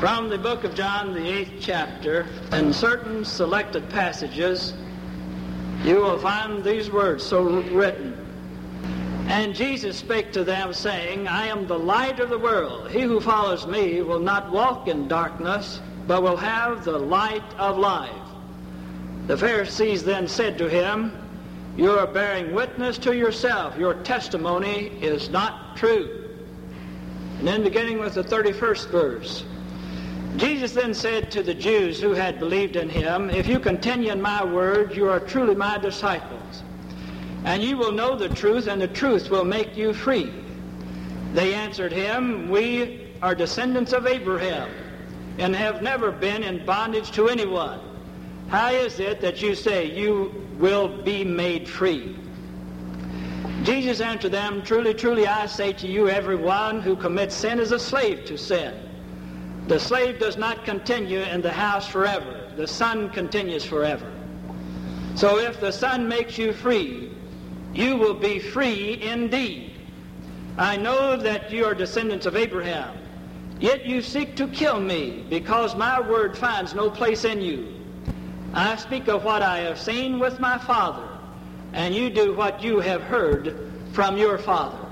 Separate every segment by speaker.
Speaker 1: From the book of John, the eighth chapter, in certain selected passages, you will find these words so written. And Jesus spake to them, saying, I am the light of the world. He who follows me will not walk in darkness, but will have the light of life. The Pharisees then said to him, You are bearing witness to yourself. Your testimony is not true. And then beginning with the 31st verse. Jesus then said to the Jews who had believed in him, If you continue in my word, you are truly my disciples. And you will know the truth, and the truth will make you free. They answered him, We are descendants of Abraham, and have never been in bondage to anyone. How is it that you say you will be made free? Jesus answered them, Truly, truly, I say to you, everyone who commits sin is a slave to sin. The slave does not continue in the house forever. The son continues forever. So if the son makes you free, you will be free indeed. I know that you are descendants of Abraham, yet you seek to kill me because my word finds no place in you. I speak of what I have seen with my father, and you do what you have heard from your father.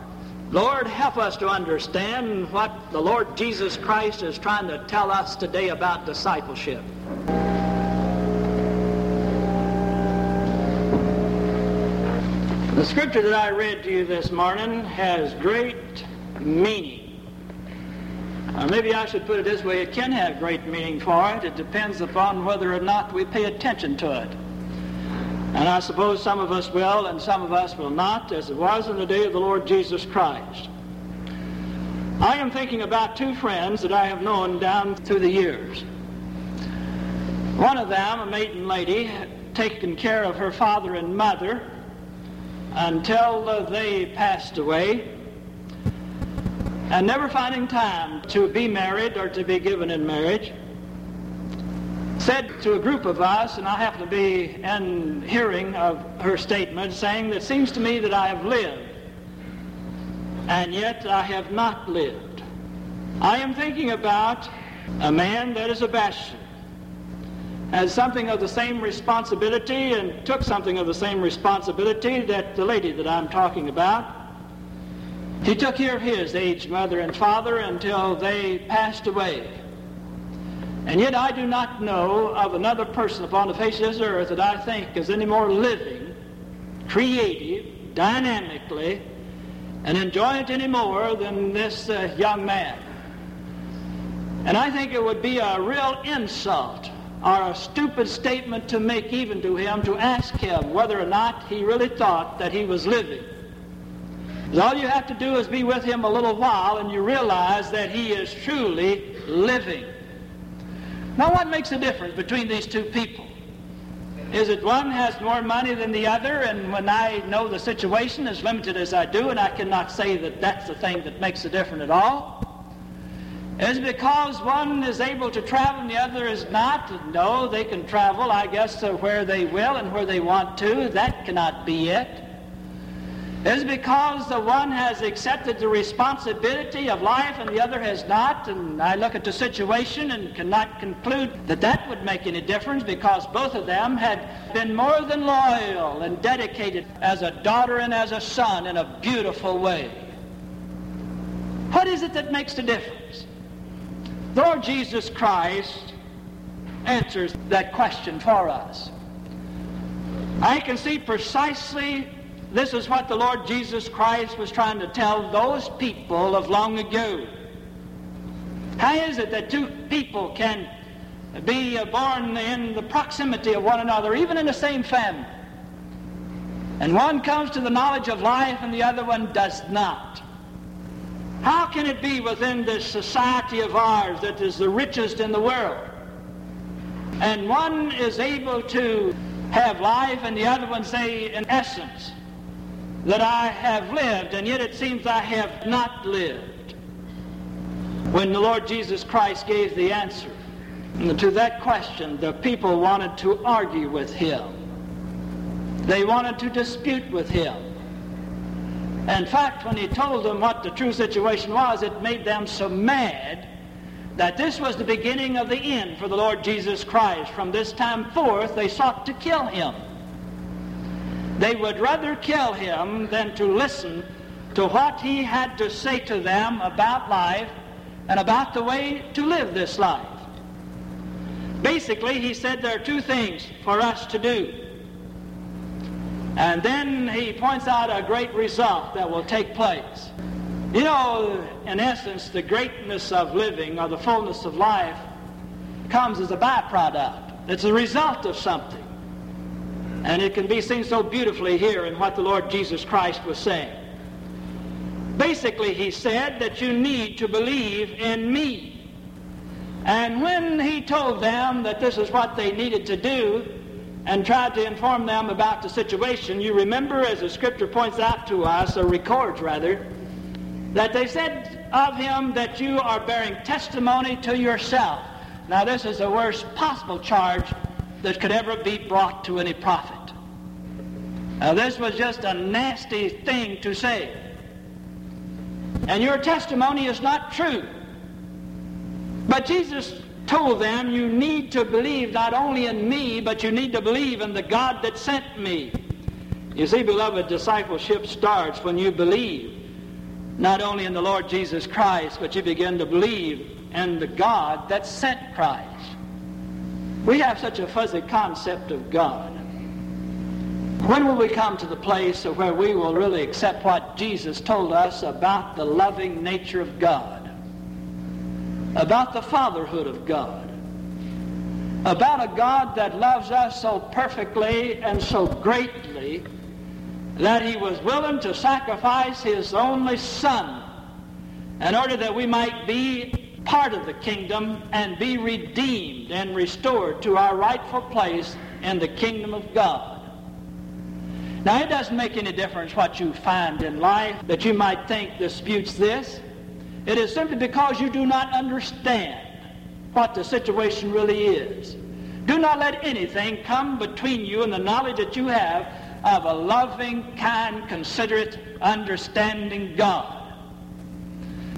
Speaker 1: Lord, help us to understand what the Lord Jesus Christ is trying to tell us today about discipleship. The scripture that I read to you this morning has great meaning. Or maybe I should put it this way, it can have great meaning for it. It depends upon whether or not we pay attention to it. And I suppose some of us will and some of us will not, as it was in the day of the Lord Jesus Christ. I am thinking about two friends that I have known down through the years. One of them, a maiden lady, had taken care of her father and mother until uh, they passed away, and never finding time to be married or to be given in marriage said to a group of us, and I happen to be in hearing of her statement, saying that it seems to me that I have lived, and yet I have not lived. I am thinking about a man that is a bachelor, has something of the same responsibility and took something of the same responsibility that the lady that I'm talking about. He took care of his aged mother and father until they passed away. And yet I do not know of another person upon the face of this earth that I think is any more living, creative, dynamically, and enjoying it any more than this uh, young man. And I think it would be a real insult or a stupid statement to make even to him to ask him whether or not he really thought that he was living. All you have to do is be with him a little while and you realize that he is truly living. Now, what makes the difference between these two people? Is it one has more money than the other, and when I know the situation, as limited as I do, and I cannot say that that's the thing that makes the difference at all? Is because one is able to travel and the other is not? No, they can travel, I guess, where they will and where they want to. That cannot be it is because the one has accepted the responsibility of life and the other has not. And I look at the situation and cannot conclude that that would make any difference because both of them had been more than loyal and dedicated as a daughter and as a son in a beautiful way. What is it that makes the difference? Lord Jesus Christ answers that question for us. I can see precisely this is what the Lord Jesus Christ was trying to tell those people of long ago. How is it that two people can be born in the proximity of one another, even in the same family? And one comes to the knowledge of life and the other one does not. How can it be within this society of ours that is the richest in the world And one is able to have life, and the other one say, in essence, that I have lived, and yet it seems I have not lived. When the Lord Jesus Christ gave the answer to that question, the people wanted to argue with him. They wanted to dispute with him. In fact, when he told them what the true situation was, it made them so mad that this was the beginning of the end for the Lord Jesus Christ. From this time forth, they sought to kill him. They would rather kill him than to listen to what he had to say to them about life and about the way to live this life. Basically, he said there are two things for us to do. And then he points out a great result that will take place. You know, in essence, the greatness of living or the fullness of life comes as a byproduct. It's a result of something. And it can be seen so beautifully here in what the Lord Jesus Christ was saying. Basically, he said that you need to believe in me. And when he told them that this is what they needed to do, and tried to inform them about the situation, you remember, as the scripture points out to us, or records rather, that they said of him that you are bearing testimony to yourself. Now, this is the worst possible charge that could ever be brought to any prophet. Now, this was just a nasty thing to say. And your testimony is not true. But Jesus told them, You need to believe not only in me, but you need to believe in the God that sent me. You see, beloved, discipleship starts when you believe not only in the Lord Jesus Christ, but you begin to believe in the God that sent Christ. We have such a fuzzy concept of God. When will we come to the place where we will really accept what Jesus told us about the loving nature of God? about the fatherhood of God, about a God that loves us so perfectly and so greatly that he was willing to sacrifice his only son in order that we might be part of the kingdom and be redeemed and restored to our rightful place in the kingdom of God. Now, it doesn't make any difference what you find in life that you might think disputes this. It is simply because you do not understand what the situation really is. Do not let anything come between you and the knowledge that you have of a loving, kind, considerate, understanding God.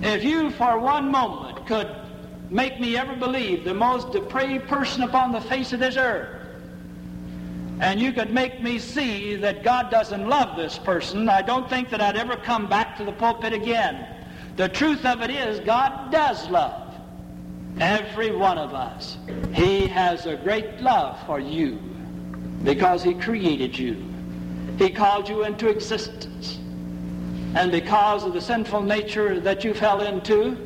Speaker 1: If you for one moment could make me ever believe the most depraved person upon the face of this earth, and you could make me see that God doesn't love this person, I don't think that I'd ever come back to the pulpit again. The truth of it is, God does love every one of us. He has a great love for you because He created you. He called you into existence. And because of the sinful nature that you fell into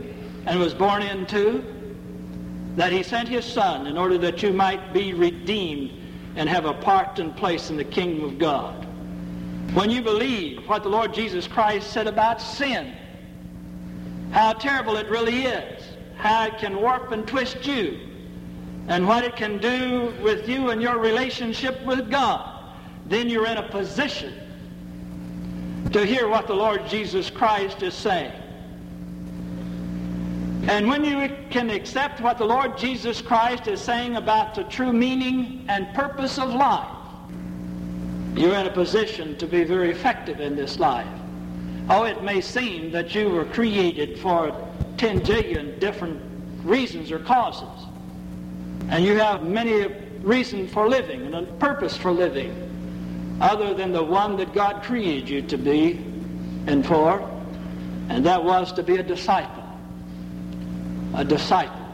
Speaker 1: and was born into, that He sent His Son in order that you might be redeemed and have a part and place in the kingdom of God. When you believe what the Lord Jesus Christ said about sin, how terrible it really is, how it can warp and twist you, and what it can do with you and your relationship with God, then you're in a position to hear what the Lord Jesus Christ is saying. And when you can accept what the Lord Jesus Christ is saying about the true meaning and purpose of life, you're in a position to be very effective in this life. Oh, it may seem that you were created for 10 jillion different reasons or causes. And you have many reasons for living and a purpose for living other than the one that God created you to be and for, and that was to be a disciple. A disciple,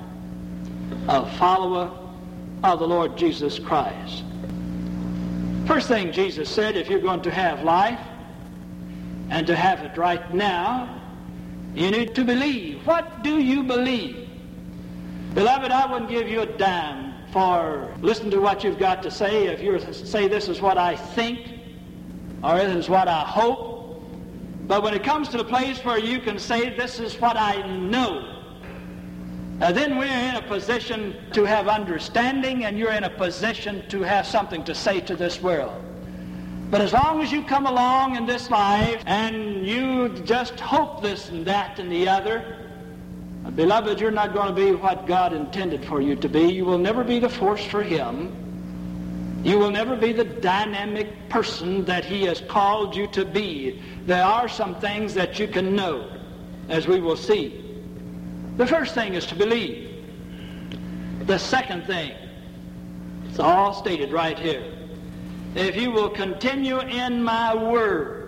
Speaker 1: a follower of the Lord Jesus Christ. First thing Jesus said, if you're going to have life, and to have it right now, you need to believe. What do you believe? Beloved, I wouldn't give you a dime for listening to what you've got to say. If you say this is what I think or this is what I hope. But when it comes to the place where you can say this is what I know, uh, then we're in a position to have understanding and you're in a position to have something to say to this world. But as long as you come along in this life and you just hope this and that and the other, beloved, you're not going to be what God intended for you to be. You will never be the force for Him. You will never be the dynamic person that He has called you to be. There are some things that you can know, as we will see. The first thing is to believe. The second thing, it's all stated right here. If you will continue in my word.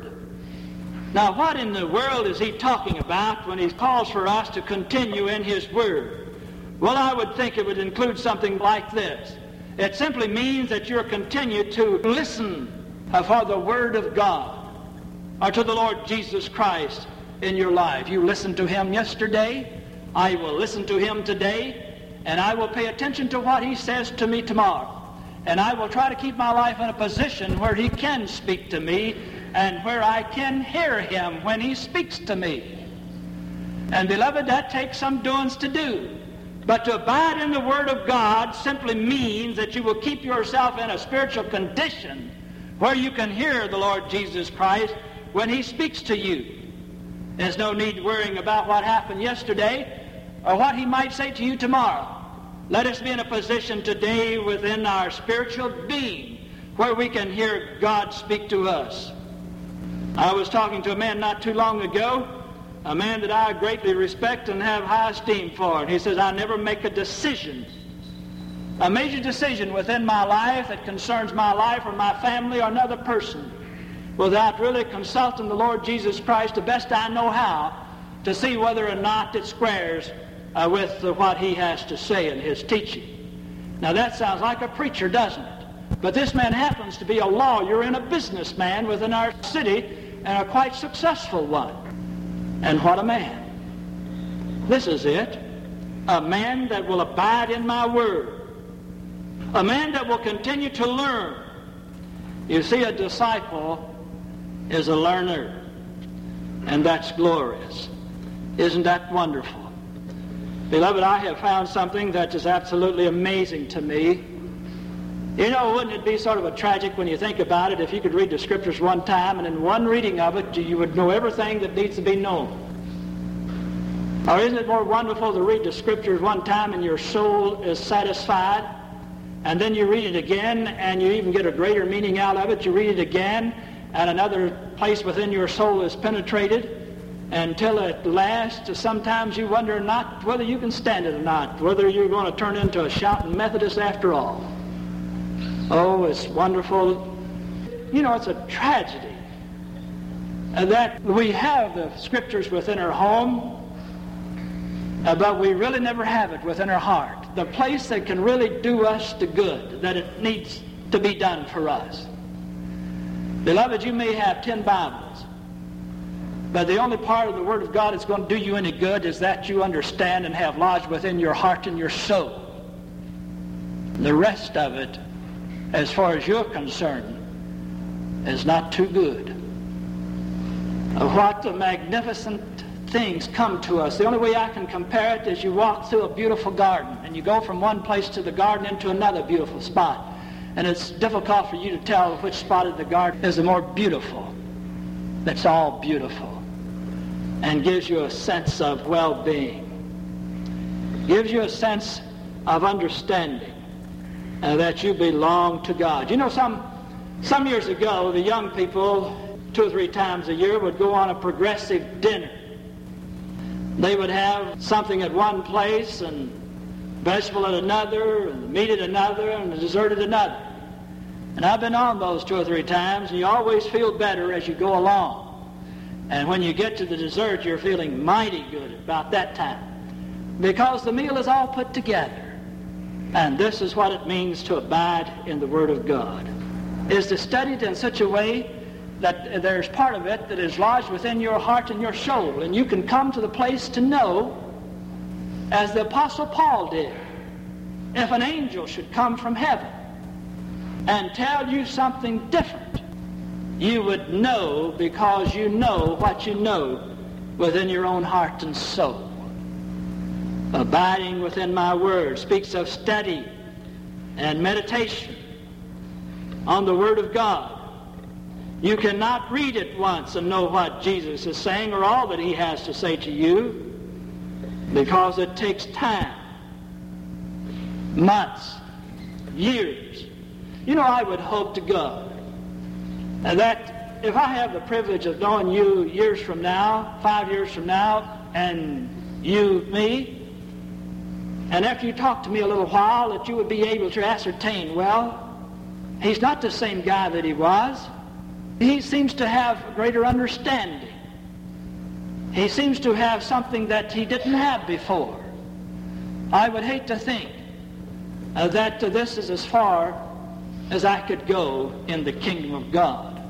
Speaker 1: Now, what in the world is he talking about when he calls for us to continue in his word? Well, I would think it would include something like this. It simply means that you're continue to listen for the word of God or to the Lord Jesus Christ in your life. You listened to him yesterday. I will listen to him today, and I will pay attention to what he says to me tomorrow. And I will try to keep my life in a position where he can speak to me and where I can hear him when he speaks to me. And beloved, that takes some doings to do. But to abide in the Word of God simply means that you will keep yourself in a spiritual condition where you can hear the Lord Jesus Christ when He speaks to you. There's no need worrying about what happened yesterday or what he might say to you tomorrow. Let us be in a position today within our spiritual being where we can hear God speak to us. I was talking to a man not too long ago, a man that I greatly respect and have high esteem for. And he says, I never make a decision, a major decision within my life that concerns my life or my family or another person without really consulting the Lord Jesus Christ the best I know how to see whether or not it squares uh, with uh, what he has to say in his teaching. Now that sounds like a preacher, doesn't it? But this man happens to be a lawyer and a businessman within our city and a quite successful one. And what a man. This is it. A man that will abide in my word. A man that will continue to learn. You see, a disciple is a learner. And that's glorious. Isn't that wonderful? Beloved, I have found something that is absolutely amazing to me. You know, wouldn't it be sort of a tragic when you think about it if you could read the scriptures one time and in one reading of it you would know everything that needs to be known? Or isn't it more wonderful to read the scriptures one time and your soul is satisfied? And then you read it again and you even get a greater meaning out of it. You read it again and another place within your soul is penetrated until at last sometimes you wonder not whether you can stand it or not, whether you're going to turn into a shouting Methodist after all. Oh, it's wonderful. You know, it's a tragedy that we have the scriptures within our home, uh, but we really never have it within our heart. The place that can really do us the good that it needs to be done for us. Beloved, you may have ten Bibles. But the only part of the Word of God that's going to do you any good is that you understand and have lodged within your heart and your soul. The rest of it, as far as you're concerned, is not too good. What the magnificent things come to us. The only way I can compare it is you walk through a beautiful garden and you go from one place to the garden into another beautiful spot. And it's difficult for you to tell which spot of the garden is the more beautiful. That's all beautiful and gives you a sense of well-being. Gives you a sense of understanding uh, that you belong to God. You know, some, some years ago, the young people, two or three times a year, would go on a progressive dinner. They would have something at one place and vegetable at another, and meat at another, and dessert at another. And I've been on those two or three times, and you always feel better as you go along. And when you get to the dessert, you're feeling mighty good about that time. Because the meal is all put together. And this is what it means to abide in the Word of God. Is to study it in such a way that there's part of it that is lodged within your heart and your soul. And you can come to the place to know, as the Apostle Paul did, if an angel should come from heaven and tell you something different you would know because you know what you know within your own heart and soul. Abiding within my word speaks of study and meditation on the word of God. You cannot read it once and know what Jesus is saying or all that he has to say to you because it takes time, months, years. You know, I would hope to God that if I have the privilege of knowing you years from now, five years from now, and you me, and after you talk to me a little while, that you would be able to ascertain, well, he's not the same guy that he was. He seems to have greater understanding. He seems to have something that he didn't have before. I would hate to think uh, that uh, this is as far as I could go in the kingdom of God.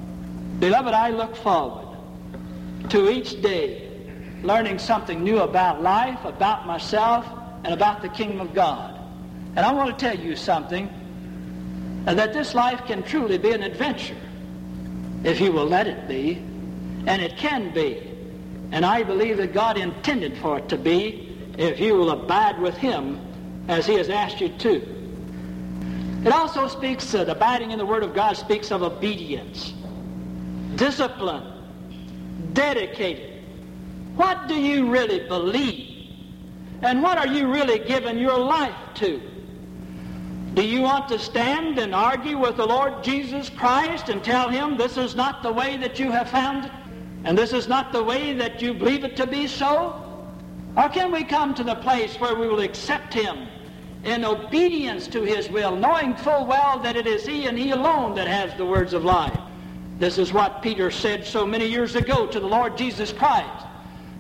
Speaker 1: Beloved, I look forward to each day learning something new about life, about myself, and about the kingdom of God. And I want to tell you something, that this life can truly be an adventure if you will let it be, and it can be. And I believe that God intended for it to be if you will abide with him as he has asked you to. It also speaks, uh, abiding in the Word of God speaks of obedience, discipline, dedicated. What do you really believe? And what are you really giving your life to? Do you want to stand and argue with the Lord Jesus Christ and tell him this is not the way that you have found it? And this is not the way that you believe it to be so? Or can we come to the place where we will accept him in obedience to his will, knowing full well that it is he and he alone that has the words of life? This is what Peter said so many years ago to the Lord Jesus Christ.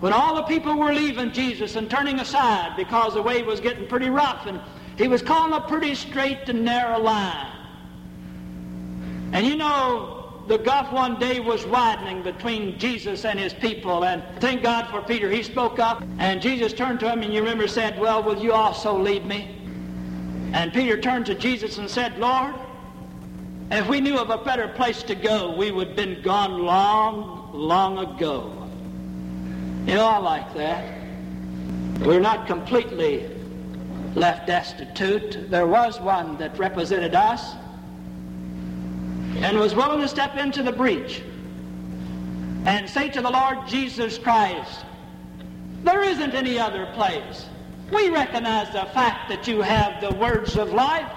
Speaker 1: When all the people were leaving Jesus and turning aside because the way was getting pretty rough and he was calling a pretty straight and narrow line. And you know, the gulf one day was widening between Jesus and his people. And thank God for Peter. He spoke up, and Jesus turned to him, and you remember said, Well, will you also lead me? And Peter turned to Jesus and said, Lord, if we knew of a better place to go, we would have been gone long, long ago. You know, I like that. We're not completely left destitute. There was one that represented us and was willing to step into the breach and say to the Lord Jesus Christ, there isn't any other place. We recognize the fact that you have the words of life.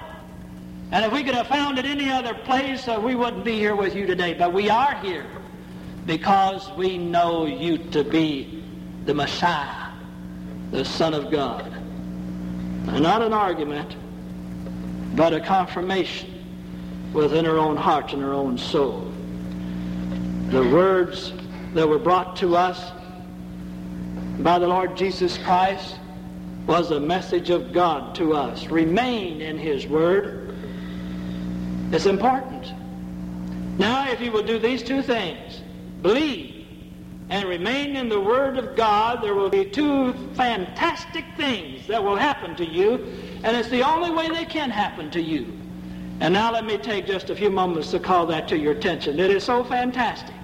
Speaker 1: And if we could have found it any other place, uh, we wouldn't be here with you today. But we are here because we know you to be the Messiah, the Son of God. And not an argument, but a confirmation within her own heart and her own soul. The words that were brought to us by the Lord Jesus Christ was a message of God to us. Remain in His Word. It's important. Now, if you will do these two things, believe and remain in the Word of God, there will be two fantastic things that will happen to you, and it's the only way they can happen to you. And now let me take just a few moments to call that to your attention. It is so fantastic.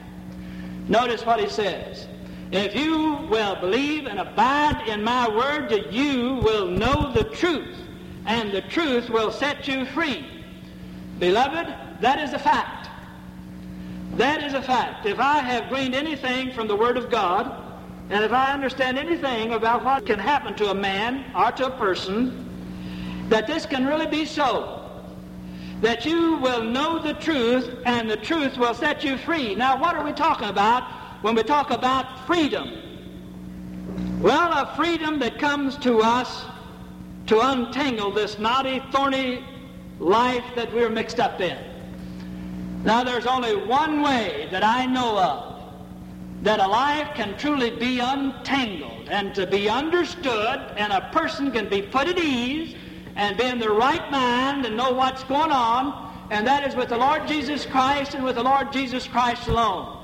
Speaker 1: Notice what he says. If you will believe and abide in my word, you will know the truth, and the truth will set you free. Beloved, that is a fact. That is a fact. If I have gleaned anything from the Word of God, and if I understand anything about what can happen to a man or to a person, that this can really be so, that you will know the truth and the truth will set you free. Now, what are we talking about when we talk about freedom? Well, a freedom that comes to us to untangle this knotty, thorny life that we're mixed up in. Now, there's only one way that I know of that a life can truly be untangled and to be understood, and a person can be put at ease and be in the right mind and know what's going on, and that is with the Lord Jesus Christ and with the Lord Jesus Christ alone.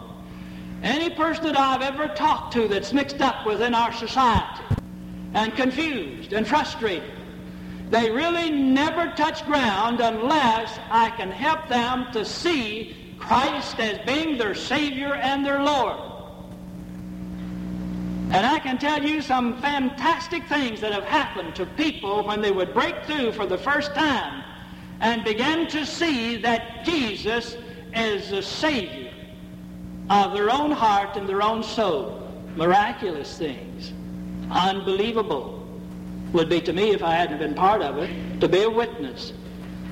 Speaker 1: Any person that I've ever talked to that's mixed up within our society and confused and frustrated, they really never touch ground unless I can help them to see Christ as being their Savior and their Lord. And I can tell you some fantastic things that have happened to people when they would break through for the first time and begin to see that Jesus is the Savior of their own heart and their own soul. Miraculous things. Unbelievable would be to me if I hadn't been part of it, to be a witness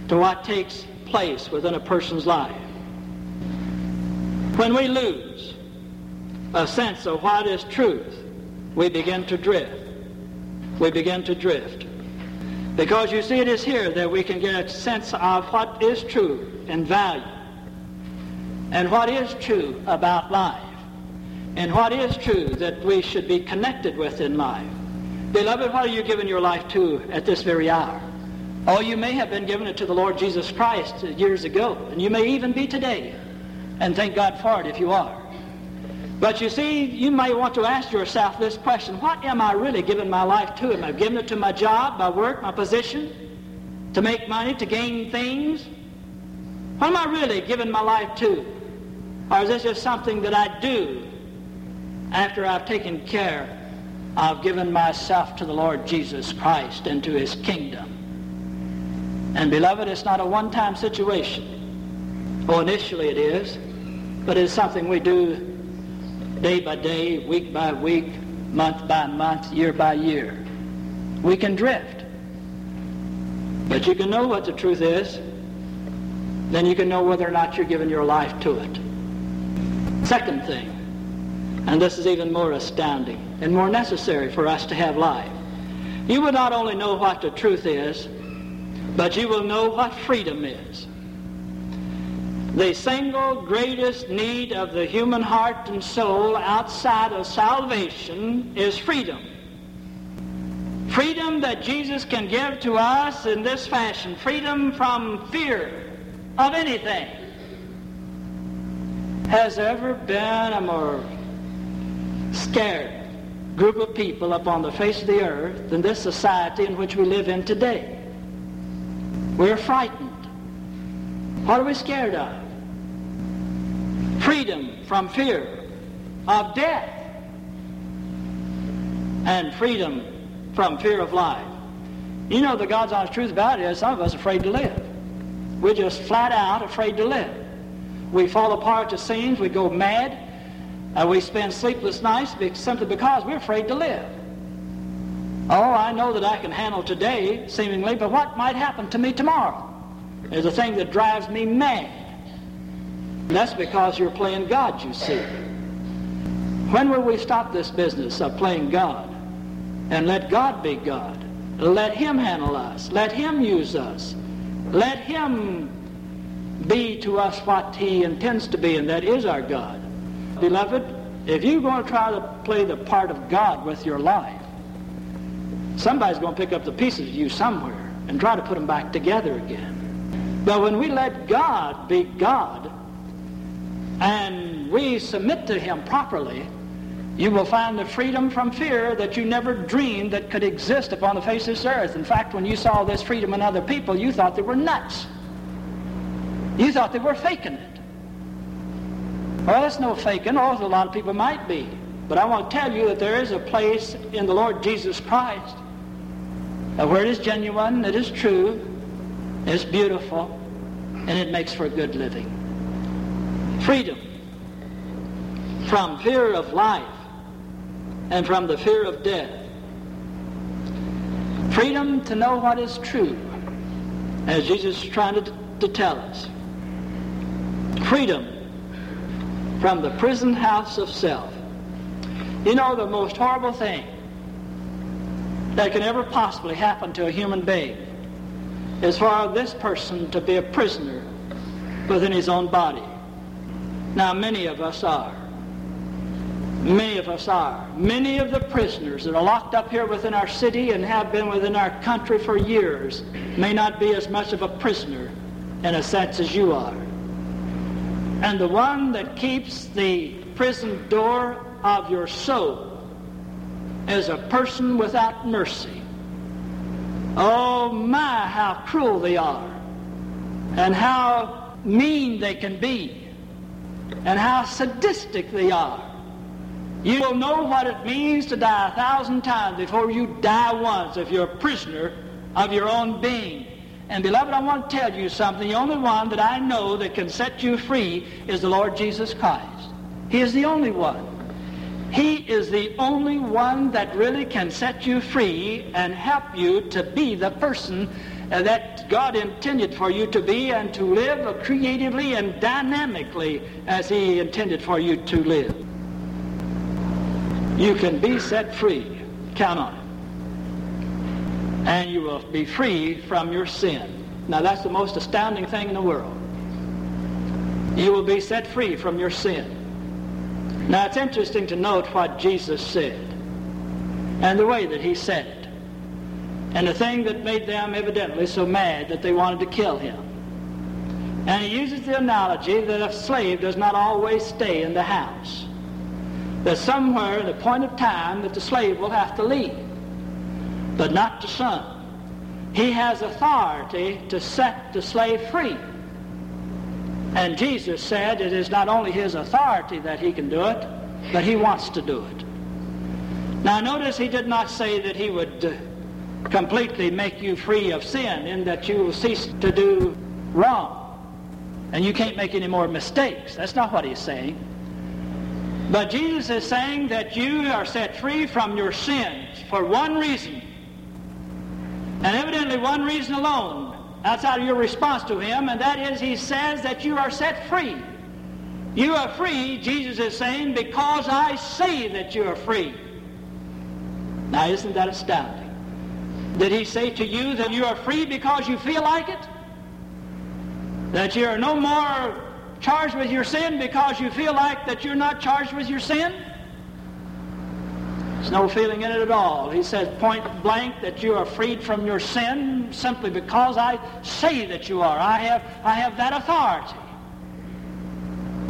Speaker 1: to what takes place within a person's life. When we lose a sense of what is truth, we begin to drift. We begin to drift. Because you see, it is here that we can get a sense of what is true and value, and what is true about life, and what is true that we should be connected with in life. Beloved, what are you giving your life to at this very hour? Oh, you may have been giving it to the Lord Jesus Christ years ago, and you may even be today. And thank God for it if you are. But you see, you may want to ask yourself this question What am I really giving my life to? Am I giving it to my job, my work, my position, to make money, to gain things? What am I really giving my life to? Or is this just something that I do after I've taken care of given myself to the Lord Jesus Christ and to his kingdom? And beloved, it's not a one-time situation. Oh, initially it is, but it's something we do day by day, week by week, month by month, year by year. We can drift. But you can know what the truth is. Then you can know whether or not you're giving your life to it. Second thing, and this is even more astounding and more necessary for us to have life. You will not only know what the truth is, but you will know what freedom is. The single greatest need of the human heart and soul outside of salvation is freedom. Freedom that Jesus can give to us in this fashion. Freedom from fear of anything. Has ever been a more scared group of people upon the face of the earth than this society in which we live in today? We're frightened. What are we scared of? Freedom from fear of death and freedom from fear of life. You know the God's honest truth about it is some of us are afraid to live. We're just flat out afraid to live. We fall apart to scenes, we go mad, and we spend sleepless nights simply because we're afraid to live. Oh, I know that I can handle today, seemingly, but what might happen to me tomorrow is a thing that drives me mad. And that's because you're playing God, you see. When will we stop this business of playing God and let God be God? Let Him handle us. Let Him use us. Let Him be to us what He intends to be, and that is our God. Beloved, if you're going to try to play the part of God with your life, somebody's going to pick up the pieces of you somewhere and try to put them back together again. But when we let God be God and we submit to Him properly, you will find the freedom from fear that you never dreamed that could exist upon the face of this earth. In fact, when you saw this freedom in other people, you thought they were nuts. You thought they were faking it. Well, that's no faking. Oh, a lot of people might be. But I want to tell you that there is a place in the Lord Jesus Christ where it is genuine, it is true, it's beautiful, and it makes for a good living. Freedom from fear of life and from the fear of death. Freedom to know what is true, as Jesus is trying to, to tell us. Freedom from the prison house of self. You know, the most horrible thing that can ever possibly happen to a human being is for this person to be a prisoner within his own body. Now, many of us are. Many of us are. Many of the prisoners that are locked up here within our city and have been within our country for years may not be as much of a prisoner in a sense as you are. And the one that keeps the prison door of your soul is a person without mercy. Oh my, how cruel they are, and how mean they can be, and how sadistic they are. You will know what it means to die a thousand times before you die once if you're a prisoner of your own being. And beloved, I want to tell you something. The only one that I know that can set you free is the Lord Jesus Christ. He is the only one. He is the only one that really can set you free and help you to be the person uh, that God intended for you to be and to live creatively and dynamically as He intended for you to live. You can be set free. Count on it. And you will be free from your sin. Now that's the most astounding thing in the world. You will be set free from your sin. Now it's interesting to note what Jesus said and the way that he said it. And the thing that made them evidently so mad that they wanted to kill him. And he uses the analogy that a slave does not always stay in the house. That somewhere in a point of time that the slave will have to leave, but not the son. He has authority to set the slave free. And Jesus said it is not only his authority that he can do it, but he wants to do it. Now notice he did not say that he would completely make you free of sin in that you will cease to do wrong. And you can't make any more mistakes. That's not what he's saying. But Jesus is saying that you are set free from your sins for one reason. And evidently one reason alone outside of your response to him, and that is he says that you are set free. You are free, Jesus is saying, because I say that you are free. Now isn't that astounding? Did he say to you that you are free because you feel like it? That you're no more charged with your sin because you feel like that you're not charged with your sin? There's no feeling in it at all. He says point blank that you are freed from your sin simply because I say that you are. I have, I have that authority.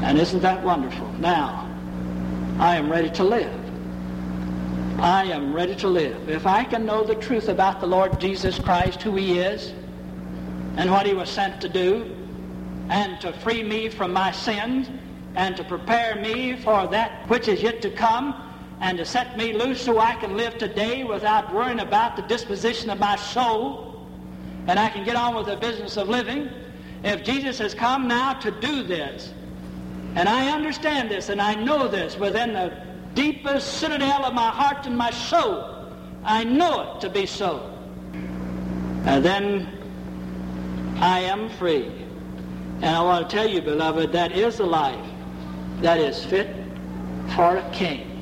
Speaker 1: And isn't that wonderful? Now, I am ready to live. I am ready to live. If I can know the truth about the Lord Jesus Christ, who he is, and what he was sent to do, and to free me from my sins, and to prepare me for that which is yet to come, and to set me loose so I can live today without worrying about the disposition of my soul, and I can get on with the business of living. If Jesus has come now to do this, and I understand this, and I know this within the deepest citadel of my heart and my soul, I know it to be so. And then I am free. And I want to tell you, beloved, that is a life that is fit for a king.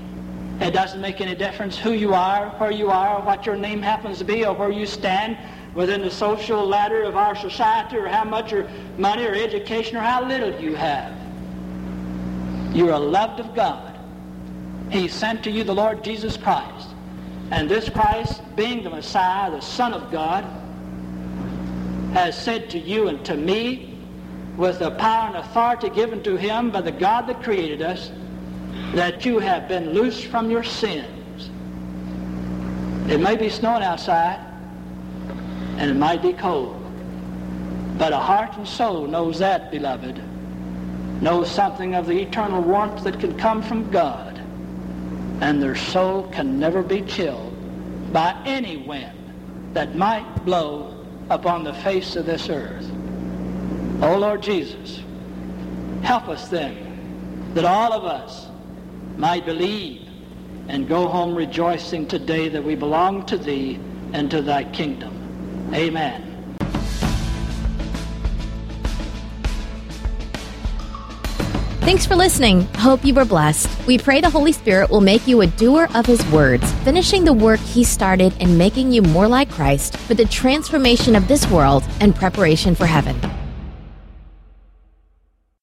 Speaker 1: It doesn't make any difference who you are, where you are, what your name happens to be, or where you stand within the social ladder of our society, or how much or money or education or how little you have. You are loved of God. He sent to you the Lord Jesus Christ. And this Christ, being the Messiah, the Son of God, has said to you and to me, with the power and authority given to him by the God that created us, that you have been loosed from your sins. It may be snowing outside, and it might be cold. But a heart and soul knows that, beloved. Knows something of the eternal warmth that can come from God. And their soul can never be chilled by any wind that might blow upon the face of this earth. Oh, Lord Jesus, help us then that all of us might believe and go home rejoicing today that we belong to thee and to thy kingdom. Amen.
Speaker 2: Thanks for listening. Hope you were blessed. We pray the Holy Spirit will make you a doer of His words, finishing the work He started and making you more like Christ for the transformation of this world and preparation for heaven.